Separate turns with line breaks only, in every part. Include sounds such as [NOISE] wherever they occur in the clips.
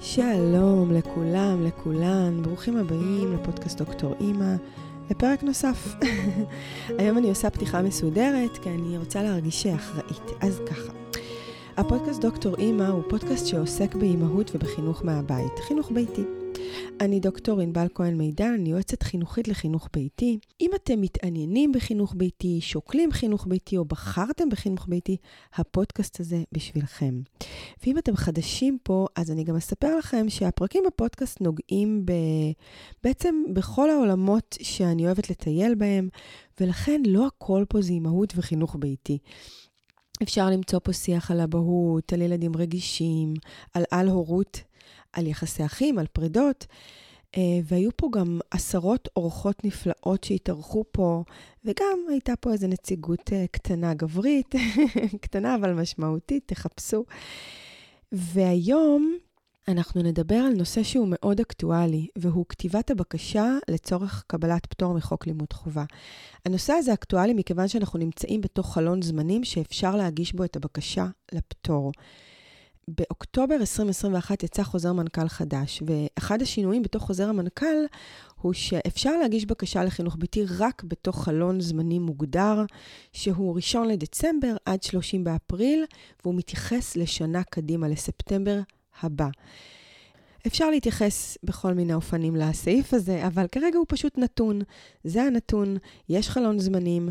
שלום לכולם, לכולן, ברוכים הבאים לפודקאסט דוקטור אימא, לפרק נוסף. [LAUGHS] היום אני עושה פתיחה מסודרת, כי אני רוצה להרגיש אחראית. אז ככה, הפודקאסט דוקטור אימא הוא פודקאסט שעוסק באימהות ובחינוך מהבית, חינוך ביתי. אני דוקטור ענבל כהן מידן, אני יועצת חינוכית לחינוך ביתי. אם אתם מתעניינים בחינוך ביתי, שוקלים חינוך ביתי או בחרתם בחינוך ביתי, הפודקאסט הזה בשבילכם. ואם אתם חדשים פה, אז אני גם אספר לכם שהפרקים בפודקאסט נוגעים ב... בעצם בכל העולמות שאני אוהבת לטייל בהם, ולכן לא הכל פה זה אימהות וחינוך ביתי. אפשר למצוא פה שיח על אבהות, על ילדים רגישים, על על-הורות על יחסי אחים, על פרידות, אה, והיו פה גם עשרות אורחות נפלאות שהתארחו פה, וגם הייתה פה איזו נציגות אה, קטנה גברית, [LAUGHS] קטנה אבל משמעותית, תחפשו. והיום אנחנו נדבר על נושא שהוא מאוד אקטואלי, והוא כתיבת הבקשה לצורך קבלת פטור מחוק לימוד חובה. הנושא הזה אקטואלי מכיוון שאנחנו נמצאים בתוך חלון זמנים שאפשר להגיש בו את הבקשה לפטור. באוקטובר 2021 יצא חוזר מנכ"ל חדש, ואחד השינויים בתוך חוזר המנכ"ל הוא שאפשר להגיש בקשה לחינוך ביתי רק בתוך חלון זמני מוגדר, שהוא ראשון לדצמבר עד 30 באפריל, והוא מתייחס לשנה קדימה, לספטמבר הבא. אפשר להתייחס בכל מיני אופנים לסעיף הזה, אבל כרגע הוא פשוט נתון. זה הנתון, יש חלון זמנים,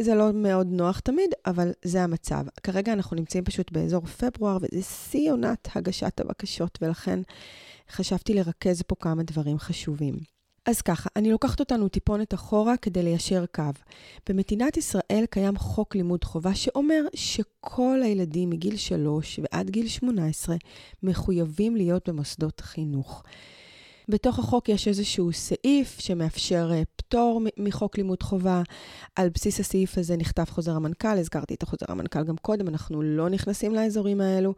זה לא מאוד נוח תמיד, אבל זה המצב. כרגע אנחנו נמצאים פשוט באזור פברואר, וזה שיא עונת הגשת הבקשות, ולכן חשבתי לרכז פה כמה דברים חשובים. אז ככה, אני לוקחת אותנו טיפונת אחורה כדי ליישר קו. במדינת ישראל קיים חוק לימוד חובה שאומר שכל הילדים מגיל 3 ועד גיל 18 מחויבים להיות במוסדות חינוך. בתוך החוק יש איזשהו סעיף שמאפשר אה, פטור מחוק לימוד חובה. על בסיס הסעיף הזה נכתב חוזר המנכ"ל, הזכרתי את החוזר המנכ"ל גם קודם, אנחנו לא נכנסים לאזורים האלו,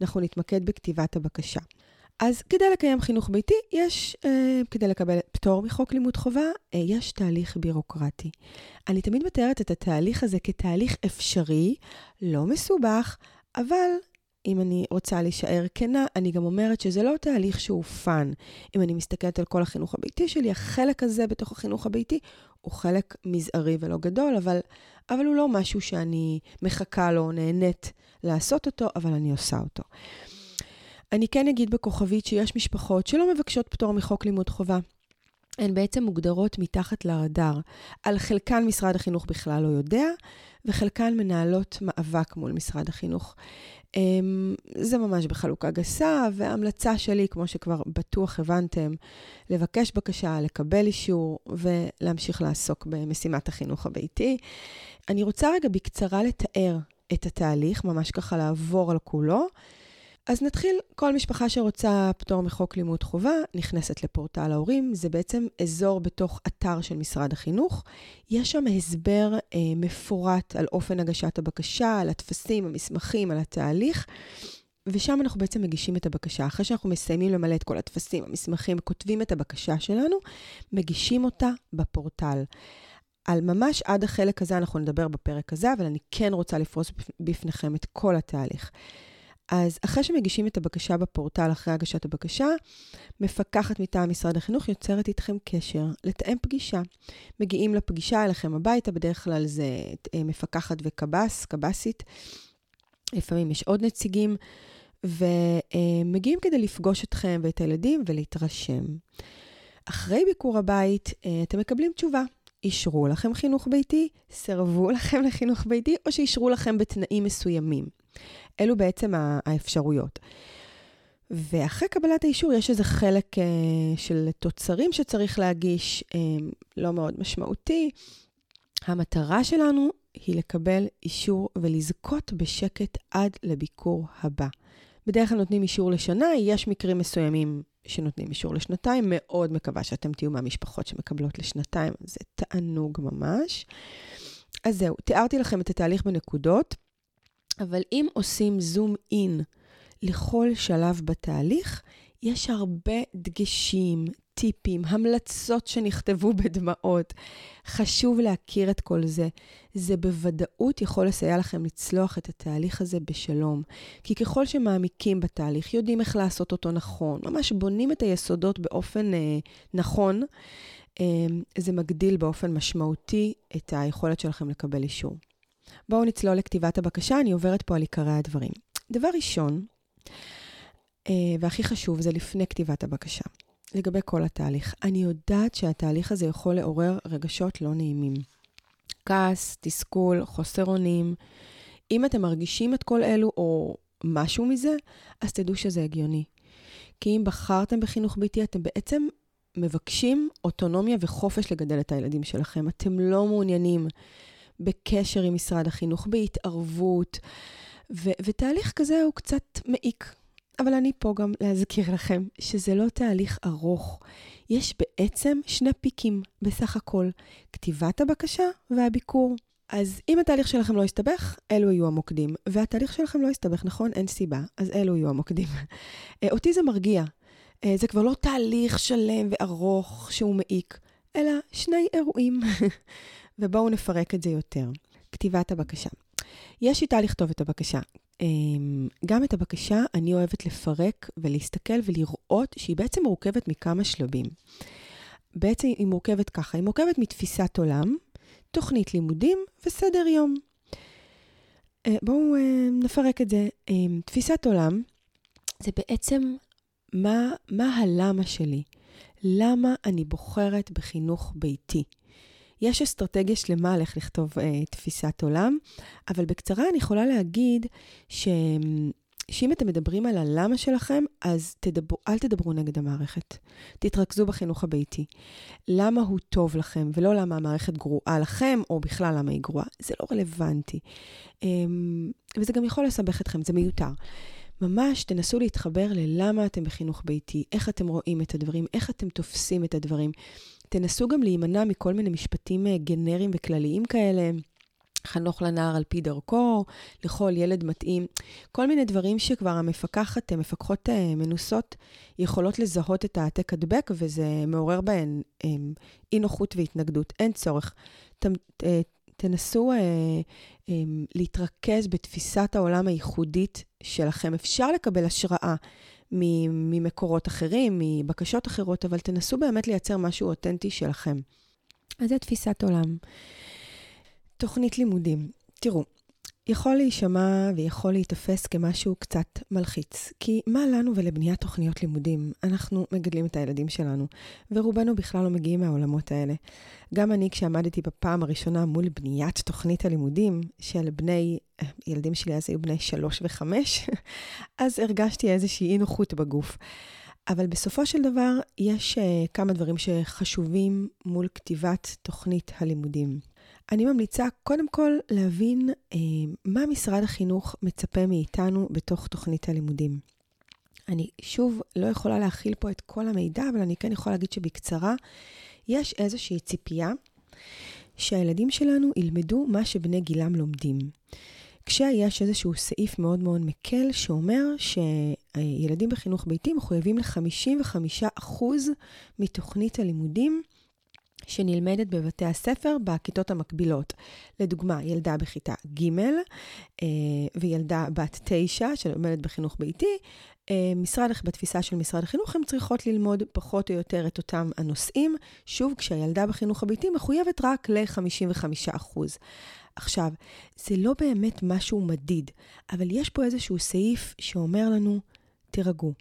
אנחנו נתמקד בכתיבת הבקשה. אז כדי לקיים חינוך ביתי, יש, אה, כדי לקבל פטור מחוק לימוד חובה, אה, יש תהליך בירוקרטי. אני תמיד מתארת את התהליך הזה כתהליך אפשרי, לא מסובך, אבל אם אני רוצה להישאר כנה, אני גם אומרת שזה לא תהליך שהוא fun. אם אני מסתכלת על כל החינוך הביתי שלי, החלק הזה בתוך החינוך הביתי הוא חלק מזערי ולא גדול, אבל, אבל הוא לא משהו שאני מחכה לו, נהנית לעשות אותו, אבל אני עושה אותו. אני כן אגיד בכוכבית שיש משפחות שלא מבקשות פטור מחוק לימוד חובה. הן בעצם מוגדרות מתחת לרדאר. על חלקן משרד החינוך בכלל לא יודע, וחלקן מנהלות מאבק מול משרד החינוך. אמ, זה ממש בחלוקה גסה, וההמלצה שלי, כמו שכבר בטוח הבנתם, לבקש בקשה, לקבל אישור ולהמשיך לעסוק במשימת החינוך הביתי. אני רוצה רגע בקצרה לתאר את התהליך, ממש ככה לעבור על כולו. אז נתחיל, כל משפחה שרוצה פטור מחוק לימוד חובה נכנסת לפורטל ההורים, זה בעצם אזור בתוך אתר של משרד החינוך. יש שם הסבר אה, מפורט על אופן הגשת הבקשה, על הטפסים, המסמכים, על התהליך. ושם אנחנו בעצם מגישים את הבקשה. אחרי שאנחנו מסיימים למלא את כל הטפסים, המסמכים, כותבים את הבקשה שלנו, מגישים אותה בפורטל. על ממש עד החלק הזה אנחנו נדבר בפרק הזה, אבל אני כן רוצה לפרוס בפניכם את כל התהליך. אז אחרי שמגישים את הבקשה בפורטל אחרי הגשת הבקשה, מפקחת מטעם משרד החינוך יוצרת איתכם קשר, לתאם פגישה. מגיעים לפגישה אליכם הביתה, בדרך כלל זה אה, מפקחת וקב"ס, קב"סית. לפעמים יש עוד נציגים, ומגיעים כדי לפגוש אתכם ואת הילדים ולהתרשם. אחרי ביקור הבית, אה, אתם מקבלים תשובה. אישרו לכם חינוך ביתי, סירבו לכם לחינוך ביתי, או שאישרו לכם בתנאים מסוימים. אלו בעצם האפשרויות. ואחרי קבלת האישור יש איזה חלק uh, של תוצרים שצריך להגיש, uh, לא מאוד משמעותי. המטרה שלנו היא לקבל אישור ולזכות בשקט עד לביקור הבא. בדרך כלל נותנים אישור לשנה, יש מקרים מסוימים שנותנים אישור לשנתיים, מאוד מקווה שאתם תהיו מהמשפחות שמקבלות לשנתיים, זה תענוג ממש. אז זהו, תיארתי לכם את התהליך בנקודות. אבל אם עושים זום אין לכל שלב בתהליך, יש הרבה דגשים, טיפים, המלצות שנכתבו [LAUGHS] בדמעות. חשוב להכיר את כל זה. זה בוודאות יכול לסייע לכם לצלוח את התהליך הזה בשלום. כי ככל שמעמיקים בתהליך, יודעים איך לעשות אותו נכון, ממש בונים את היסודות באופן אה, נכון, אה, זה מגדיל באופן משמעותי את היכולת שלכם לקבל אישור. בואו נצלול לכתיבת הבקשה, אני עוברת פה על עיקרי הדברים. דבר ראשון, אה, והכי חשוב, זה לפני כתיבת הבקשה. לגבי כל התהליך. אני יודעת שהתהליך הזה יכול לעורר רגשות לא נעימים. כעס, תסכול, חוסר אונים. אם אתם מרגישים את כל אלו או משהו מזה, אז תדעו שזה הגיוני. כי אם בחרתם בחינוך ביתי, אתם בעצם מבקשים אוטונומיה וחופש לגדל את הילדים שלכם. אתם לא מעוניינים בקשר עם משרד החינוך, בהתערבות, ו- ותהליך כזה הוא קצת מעיק. אבל אני פה גם להזכיר לכם שזה לא תהליך ארוך. יש בעצם שני פיקים בסך הכל, כתיבת הבקשה והביקור. אז אם התהליך שלכם לא יסתבך, אלו יהיו המוקדים. והתהליך שלכם לא יסתבך, נכון? אין סיבה, אז אלו יהיו המוקדים. אה, אותי זה מרגיע. אה, זה כבר לא תהליך שלם וארוך שהוא מעיק, אלא שני אירועים. ובואו נפרק את זה יותר. כתיבת הבקשה. יש שיטה לכתוב את הבקשה. אמ, גם את הבקשה אני אוהבת לפרק ולהסתכל ולראות שהיא בעצם מורכבת מכמה שלבים. בעצם היא מורכבת ככה, היא מורכבת מתפיסת עולם, תוכנית לימודים וסדר יום. אה, בואו אה, נפרק את זה. אמ, תפיסת עולם זה בעצם מה, מה הלמה שלי. למה אני בוחרת בחינוך ביתי? יש אסטרטגיה שלמה על איך לכתוב אה, תפיסת עולם, אבל בקצרה אני יכולה להגיד ש... שאם אתם מדברים על הלמה שלכם, אז תדברו, אל תדברו נגד המערכת. תתרכזו בחינוך הביתי. למה הוא טוב לכם, ולא למה המערכת גרועה לכם, או בכלל למה היא גרועה. זה לא רלוונטי. אמ, וזה גם יכול לסבך אתכם, זה מיותר. ממש תנסו להתחבר ללמה אתם בחינוך ביתי, איך אתם רואים את הדברים, איך אתם תופסים את הדברים. תנסו גם להימנע מכל מיני משפטים אה, גנריים וכלליים כאלה. חנוך לנער על פי דרכו, לכל ילד מתאים, כל מיני דברים שכבר המפקחת, אה, מפקחות אה, מנוסות, יכולות לזהות את העתק הדבק, וזה מעורר בהן אי נוחות והתנגדות. אין צורך. ת, תנסו אה, אה, להתרכז בתפיסת העולם הייחודית שלכם. אפשר לקבל השראה ממקורות אחרים, מבקשות אחרות, אבל תנסו באמת לייצר משהו אותנטי שלכם. אז זה תפיסת עולם. תוכנית לימודים. תראו, יכול להישמע ויכול להיתפס כמשהו קצת מלחיץ. כי מה לנו ולבניית תוכניות לימודים? אנחנו מגדלים את הילדים שלנו, ורובנו בכלל לא מגיעים מהעולמות האלה. גם אני, כשעמדתי בפעם הראשונה מול בניית תוכנית הלימודים של בני, ילדים שלי אז היו בני שלוש וחמש, [LAUGHS] אז הרגשתי איזושהי אי נוחות בגוף. אבל בסופו של דבר, יש uh, כמה דברים שחשובים מול כתיבת תוכנית הלימודים. אני ממליצה קודם כל להבין אה, מה משרד החינוך מצפה מאיתנו בתוך תוכנית הלימודים. אני שוב לא יכולה להכיל פה את כל המידע, אבל אני כן יכולה להגיד שבקצרה, יש איזושהי ציפייה שהילדים שלנו ילמדו מה שבני גילם לומדים. כשיש איזשהו סעיף מאוד מאוד מקל שאומר שילדים בחינוך ביתי מחויבים ל-55% מתוכנית הלימודים שנלמדת בבתי הספר בכיתות המקבילות. לדוגמה, ילדה בכיתה ג' אה, וילדה בת תשע שלומדת בחינוך ביתי, אה, משרד, בתפיסה של משרד החינוך, הן צריכות ללמוד פחות או יותר את אותם הנושאים. שוב, כשהילדה בחינוך הביתי מחויבת רק ל-55%. עכשיו, זה לא באמת משהו מדיד, אבל יש פה איזשהו סעיף שאומר לנו, תירגעו.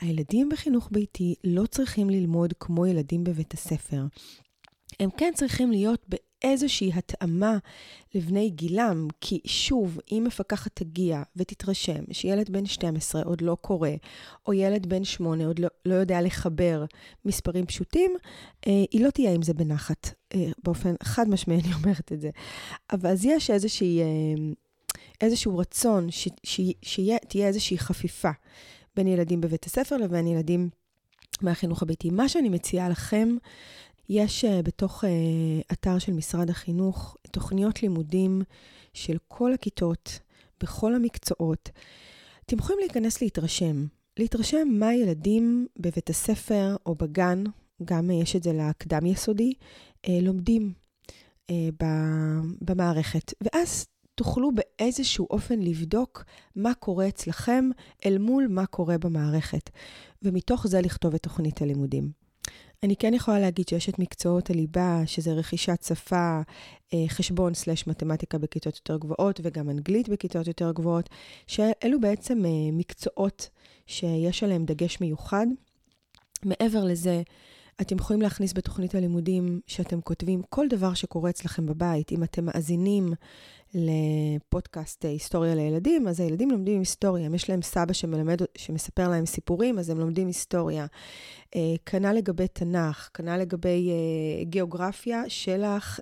הילדים בחינוך ביתי לא צריכים ללמוד כמו ילדים בבית הספר. הם כן צריכים להיות באיזושהי התאמה לבני גילם, כי שוב, אם מפקחת תגיע ותתרשם שילד בן 12 עוד לא קורא, או ילד בן 8 עוד לא, לא יודע לחבר מספרים פשוטים, אה, היא לא תהיה עם זה בנחת. אה, באופן חד משמעי אני אומרת את זה. אבל אז יש איזושהי, אה, איזשהו רצון שתהיה איזושהי חפיפה בין ילדים בבית הספר לבין ילדים מהחינוך הביתי. מה שאני מציעה לכם יש uh, בתוך uh, אתר של משרד החינוך תוכניות לימודים של כל הכיתות, בכל המקצועות. אתם יכולים להיכנס להתרשם. להתרשם מה ילדים בבית הספר או בגן, גם יש את זה לקדם יסודי, אה, לומדים אה, במערכת. ואז תוכלו באיזשהו אופן לבדוק מה קורה אצלכם אל מול מה קורה במערכת, ומתוך זה לכתוב את תוכנית הלימודים. אני כן יכולה להגיד שיש את מקצועות הליבה, שזה רכישת שפה, אה, חשבון סלש מתמטיקה בכיתות יותר גבוהות, וגם אנגלית בכיתות יותר גבוהות, שאלו בעצם אה, מקצועות שיש עליהם דגש מיוחד. מעבר לזה, אתם יכולים להכניס בתוכנית הלימודים שאתם כותבים כל דבר שקורה אצלכם בבית. אם אתם מאזינים לפודקאסט היסטוריה לילדים, אז הילדים לומדים היסטוריה. אם יש להם סבא שמלמד, שמספר להם סיפורים, אז הם לומדים היסטוריה. אה, כנ"ל לגבי תנ"ך, כנ"ל לגבי uh, גיאוגרפיה, שלח,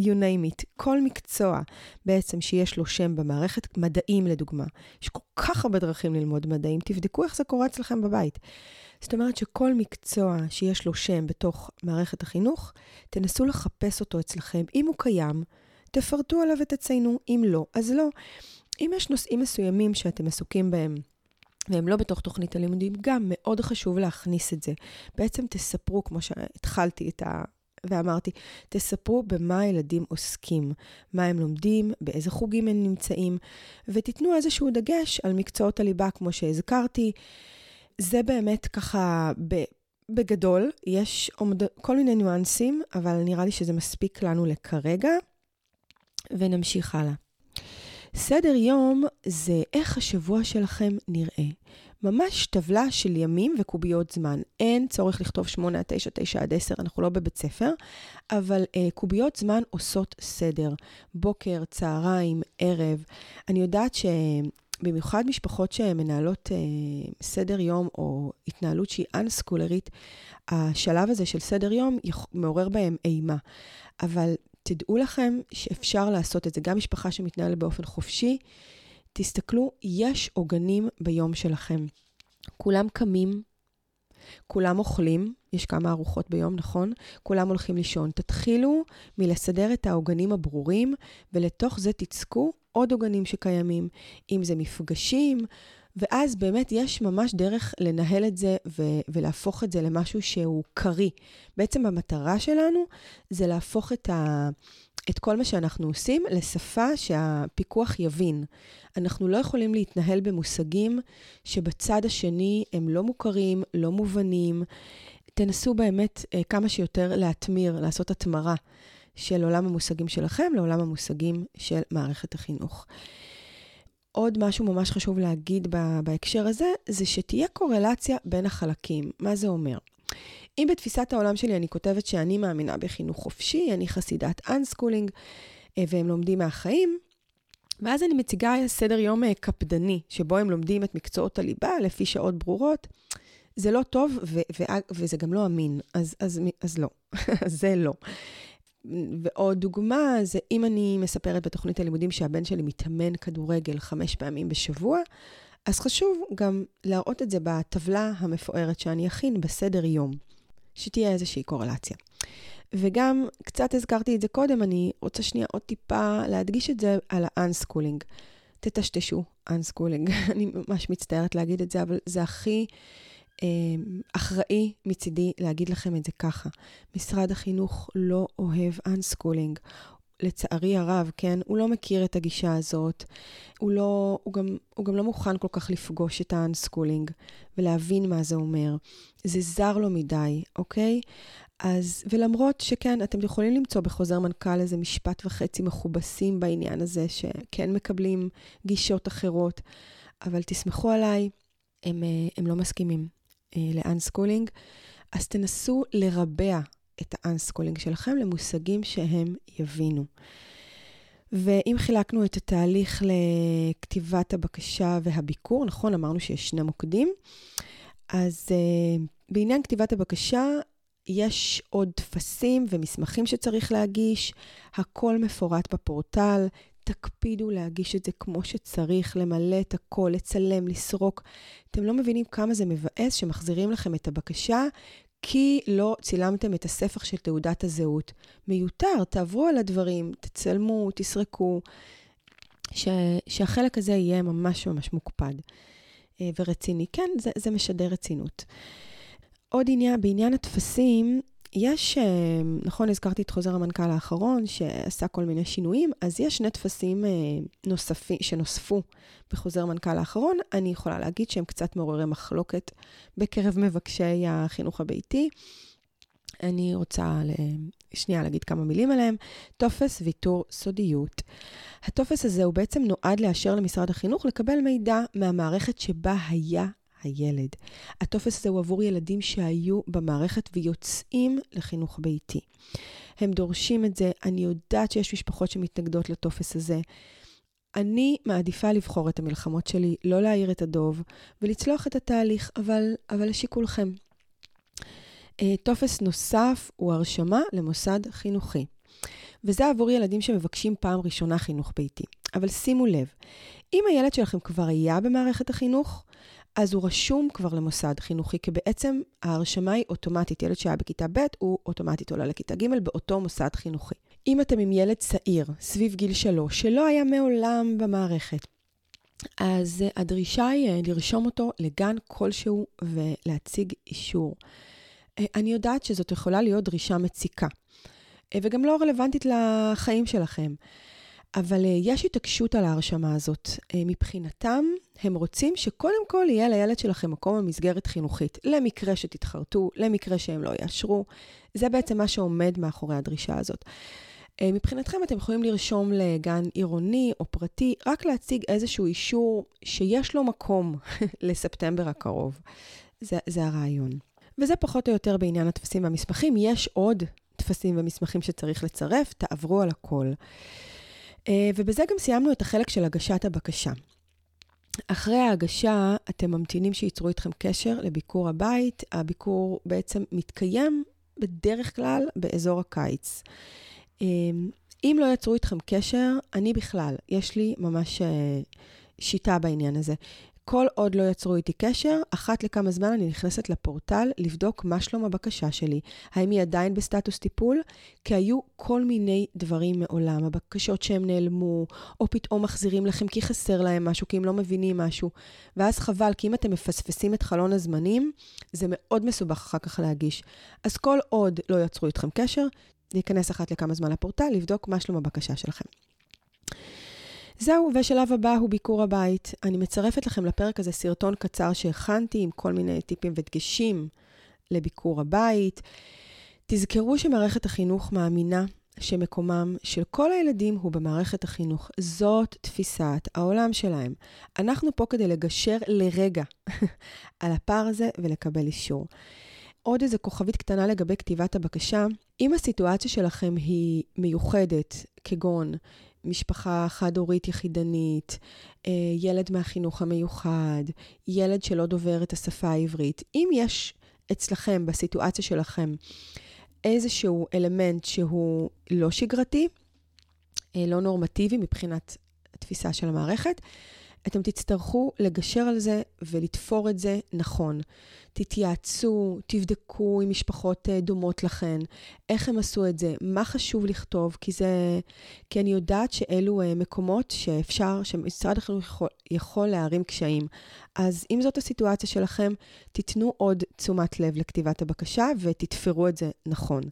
you name it. כל מקצוע בעצם שיש לו שם במערכת, מדעים לדוגמה. יש כל כך הרבה דרכים ללמוד מדעים, תבדקו איך זה קורה אצלכם בבית. זאת אומרת שכל מקצוע שיש לו שם בתוך מערכת החינוך, תנסו לחפש אותו אצלכם. אם הוא קיים, תפרטו עליו ותציינו, אם לא, אז לא. אם יש נושאים מסוימים שאתם עסוקים בהם, והם לא בתוך תוכנית הלימודים, גם מאוד חשוב להכניס את זה. בעצם תספרו, כמו שהתחלתי את ה... ואמרתי, תספרו במה הילדים עוסקים, מה הם לומדים, באיזה חוגים הם נמצאים, ותיתנו איזשהו דגש על מקצועות הליבה, כמו שהזכרתי. זה באמת ככה, בגדול, יש כל מיני ניואנסים, אבל נראה לי שזה מספיק לנו לכרגע, ונמשיך הלאה. סדר יום זה איך השבוע שלכם נראה. ממש טבלה של ימים וקוביות זמן. אין צורך לכתוב 8 עד 9, 9 עד 10, אנחנו לא בבית ספר, אבל uh, קוביות זמן עושות סדר. בוקר, צהריים, ערב. אני יודעת ש... במיוחד משפחות שמנהלות uh, סדר יום או התנהלות שהיא אנסקולרית, השלב הזה של סדר יום מעורר בהם אימה. אבל תדעו לכם שאפשר לעשות את זה. גם משפחה שמתנהלת באופן חופשי, תסתכלו, יש עוגנים ביום שלכם. כולם קמים, כולם אוכלים, יש כמה ארוחות ביום, נכון? כולם הולכים לישון. תתחילו מלסדר את העוגנים הברורים, ולתוך זה תצקו עוד עוגנים שקיימים, אם זה מפגשים, ואז באמת יש ממש דרך לנהל את זה ו- ולהפוך את זה למשהו שהוא קרי. בעצם המטרה שלנו זה להפוך את, ה- את כל מה שאנחנו עושים לשפה שהפיקוח יבין. אנחנו לא יכולים להתנהל במושגים שבצד השני הם לא מוכרים, לא מובנים. תנסו באמת אה, כמה שיותר להתמיר, לעשות התמרה של עולם המושגים שלכם לעולם המושגים של מערכת החינוך. עוד משהו ממש חשוב להגיד בהקשר הזה, זה שתהיה קורלציה בין החלקים. מה זה אומר? אם בתפיסת העולם שלי אני כותבת שאני מאמינה בחינוך חופשי, אני חסידת unschooling, אה, והם לומדים מהחיים, ואז אני מציגה סדר יום אה, קפדני, שבו הם לומדים את מקצועות הליבה לפי שעות ברורות. זה לא טוב, ו- ו- וזה גם לא אמין, אז, אז, אז לא, [LAUGHS] זה לא. ועוד דוגמה זה אם אני מספרת בתוכנית הלימודים שהבן שלי מתאמן כדורגל חמש פעמים בשבוע, אז חשוב גם להראות את זה בטבלה המפוארת שאני אכין בסדר יום, שתהיה איזושהי קורלציה. וגם, קצת הזכרתי את זה קודם, אני רוצה שנייה עוד טיפה להדגיש את זה על ה unschooling. תטשטשו unschooling. [LAUGHS] אני ממש מצטערת להגיד את זה, אבל זה הכי אחראי מצידי להגיד לכם את זה ככה. משרד החינוך לא אוהב unschooling. לצערי הרב, כן, הוא לא מכיר את הגישה הזאת. הוא, לא, הוא, גם, הוא גם לא מוכן כל כך לפגוש את ה unschooling ולהבין מה זה אומר. זה זר לו מדי, אוקיי? אז, ולמרות שכן, אתם יכולים למצוא בחוזר מנכ"ל איזה משפט וחצי מכובסים בעניין הזה, שכן מקבלים גישות אחרות, אבל תסמכו עליי, הם, אה, הם לא מסכימים. אה, ל unschooling, אז תנסו לרבע את ה unschooling שלכם למושגים שהם יבינו. ואם חילקנו את התהליך לכתיבת הבקשה והביקור, נכון, אמרנו שיש שני מוקדים, אז uh, בעניין כתיבת הבקשה, יש עוד טפסים ומסמכים שצריך להגיש, הכל מפורט בפורטל, תקפידו להגיש את זה כמו שצריך, למלא את הכל, לצלם, לסרוק. אתם לא מבינים כמה זה מבאס שמחזירים לכם את הבקשה, כי לא צילמתם את הספח של תעודת הזהות. מיותר, תעברו על הדברים, תצלמו, תסרקו, ש, שהחלק הזה יהיה ממש ממש מוקפד. ורציני. כן, זה, זה משדר רצינות. עוד עניין, בעניין הטפסים, יש, אה, נכון, הזכרתי את חוזר המנכ"ל האחרון, שעשה כל מיני שינויים, אז יש שני טפסים אה, נוספים, שנוספו בחוזר מנכ"ל האחרון. אני יכולה להגיד שהם קצת מעוררי מחלוקת בקרב מבקשי החינוך הביתי. אני רוצה שנייה להגיד כמה מילים עליהם. טופס ויתור סודיות. הטופס הזה הוא בעצם נועד לאשר למשרד החינוך לקבל מידע מהמערכת שבה היה הילד. הטופס הזה הוא עבור ילדים שהיו במערכת ויוצאים לחינוך ביתי. הם דורשים את זה, אני יודעת שיש משפחות שמתנגדות לטופס הזה. אני מעדיפה לבחור את המלחמות שלי, לא להעיר את הדוב ולצלוח את התהליך, אבל, אבל לשיקולכם. אה, טופס נוסף הוא הרשמה למוסד חינוכי. וזה עבור ילדים שמבקשים פעם ראשונה חינוך ביתי. אבל שימו לב, אם הילד שלכם כבר היה במערכת החינוך, אז הוא רשום כבר למוסד חינוכי, כי בעצם ההרשמה היא אוטומטית. ילד שהיה בכיתה ב' הוא אוטומטית עולה לכיתה ג' באותו מוסד חינוכי. אם אתם עם ילד צעיר, סביב גיל שלוש, שלא היה מעולם במערכת, אז הדרישה היא אה, לרשום אותו לגן כלשהו ולהציג אישור. אה, אני יודעת שזאת יכולה להיות דרישה מציקה, אה, וגם לא רלוונטית לחיים שלכם. אבל יש התעקשות על ההרשמה הזאת. מבחינתם, הם רוצים שקודם כל יהיה לילד שלכם מקום במסגרת חינוכית, למקרה שתתחרטו, למקרה שהם לא יאשרו. זה בעצם מה שעומד מאחורי הדרישה הזאת. Uh, מבחינתכם אתם יכולים לרשום לגן עירוני או פרטי, רק להציג איזשהו אישור שיש לו מקום [LAUGHS] לספטמבר הקרוב. זה, זה הרעיון. וזה פחות או יותר בעניין הטפסים והמסמכים. יש עוד טפסים ומסמכים שצריך לצרף, תעברו על הכל. אה, ובזה גם סיימנו את החלק של הגשת הבקשה. אחרי ההגשה, אתם ממתינים שייצרו איתכם קשר לביקור הבית. הביקור בעצם מתקיים בדרך כלל באזור הקיץ. אה, אם לא יצרו איתכם קשר, אני בכלל, יש לי ממש אה, שיטה בעניין הזה. כל עוד לא יצרו איתי קשר, אחת לכמה זמן אני נכנסת לפורטל לבדוק מה שלום הבקשה שלי. האם היא עדיין בסטטוס טיפול? כי היו כל מיני דברים מעולם, הבקשות שהם נעלמו, או פתאום מחזירים לכם כי חסר להם משהו, כי הם לא מבינים משהו. ואז חבל, כי אם אתם מפספסים את חלון הזמנים, זה מאוד מסובך אחר כך להגיש. אז כל עוד לא יצרו איתכם קשר, להיכנס אחת לכמה זמן לפורטל, לבדוק מה שלום הבקשה שלכם. זהו, ושלב הבא הוא ביקור הבית. אני מצרפת לכם לפרק הזה סרטון קצר שהכנתי עם כל מיני טיפים ודגשים לביקור הבית. תזכרו שמערכת החינוך מאמינה שמקומם של כל הילדים הוא במערכת החינוך. זאת תפיסת העולם שלהם. אנחנו פה כדי לגשר לרגע [LAUGHS] על הפער הזה ולקבל אישור. עוד איזה כוכבית קטנה לגבי כתיבת הבקשה. אם הסיטואציה שלכם היא מיוחדת, כגון משפחה חד-הורית יחידנית, אה, ילד מהחינוך המיוחד, ילד שלא דובר את השפה העברית. אם יש אצלכם, בסיטואציה שלכם, איזשהו אלמנט שהוא לא שגרתי, אה, לא נורמטיבי מבחינת התפיסה של המערכת, אתם תצטרכו לגשר על זה ולתפור את זה נכון. תתייעצו, תבדקו עם משפחות אה, דומות לכן, איך הם עשו את זה, מה חשוב לכתוב, כי זה... כי אני יודעת שאלו אה, מקומות שאפשר, שמשרד החינוך יכול, יכול להרים קשיים. אז אם זאת הסיטואציה שלכם, תיתנו עוד תשומת לב לכתיבת הבקשה ותתפרו את זה נכון.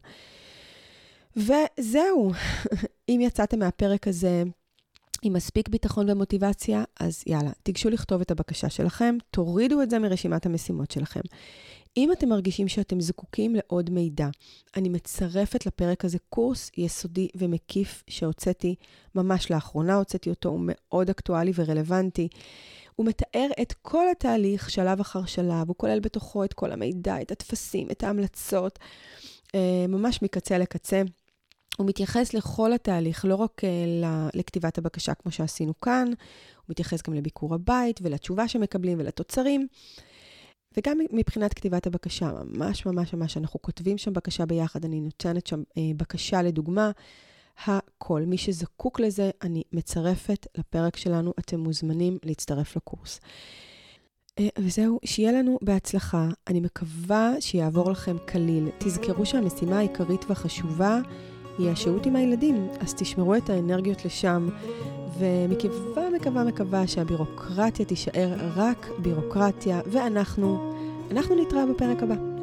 וזהו, [LAUGHS] אם יצאתם מהפרק הזה עם מספיק ביטחון ומוטיבציה, אז יאללה, תיגשו לכתוב את הבקשה שלכם, תורידו את זה מרשימת המשימות שלכם. אם אתם מרגישים שאתם זקוקים לעוד מידע, אני מצרפת לפרק הזה קורס יסודי ומקיף שהוצאתי ממש לאחרונה, הוצאתי אותו, הוא מאוד אקטואלי ורלוונטי. הוא מתאר את כל התהליך שלב אחר שלב, הוא כולל בתוכו את כל המידע, את הטפסים, את ההמלצות, אה, ממש מקצה לקצה. הוא מתייחס לכל התהליך, לא רק uh, לכתיבת הבקשה כמו שעשינו כאן, הוא מתייחס גם לביקור הבית ולתשובה שמקבלים ולתוצרים. וגם מבחינת כתיבת הבקשה, ממש ממש ממש, אנחנו כותבים שם בקשה ביחד, אני נותנת שם uh, בקשה לדוגמה, הכל. מי שזקוק לזה, אני מצרפת לפרק שלנו, אתם מוזמנים להצטרף לקורס. Uh, וזהו, שיהיה לנו בהצלחה. אני מקווה שיעבור לכם קליל. תזכרו שהמשימה העיקרית והחשובה היא השהות עם הילדים, אז תשמרו את האנרגיות לשם, ומקווה, מקווה, מקווה שהבירוקרטיה תישאר רק בירוקרטיה, ואנחנו, אנחנו נתראה בפרק הבא.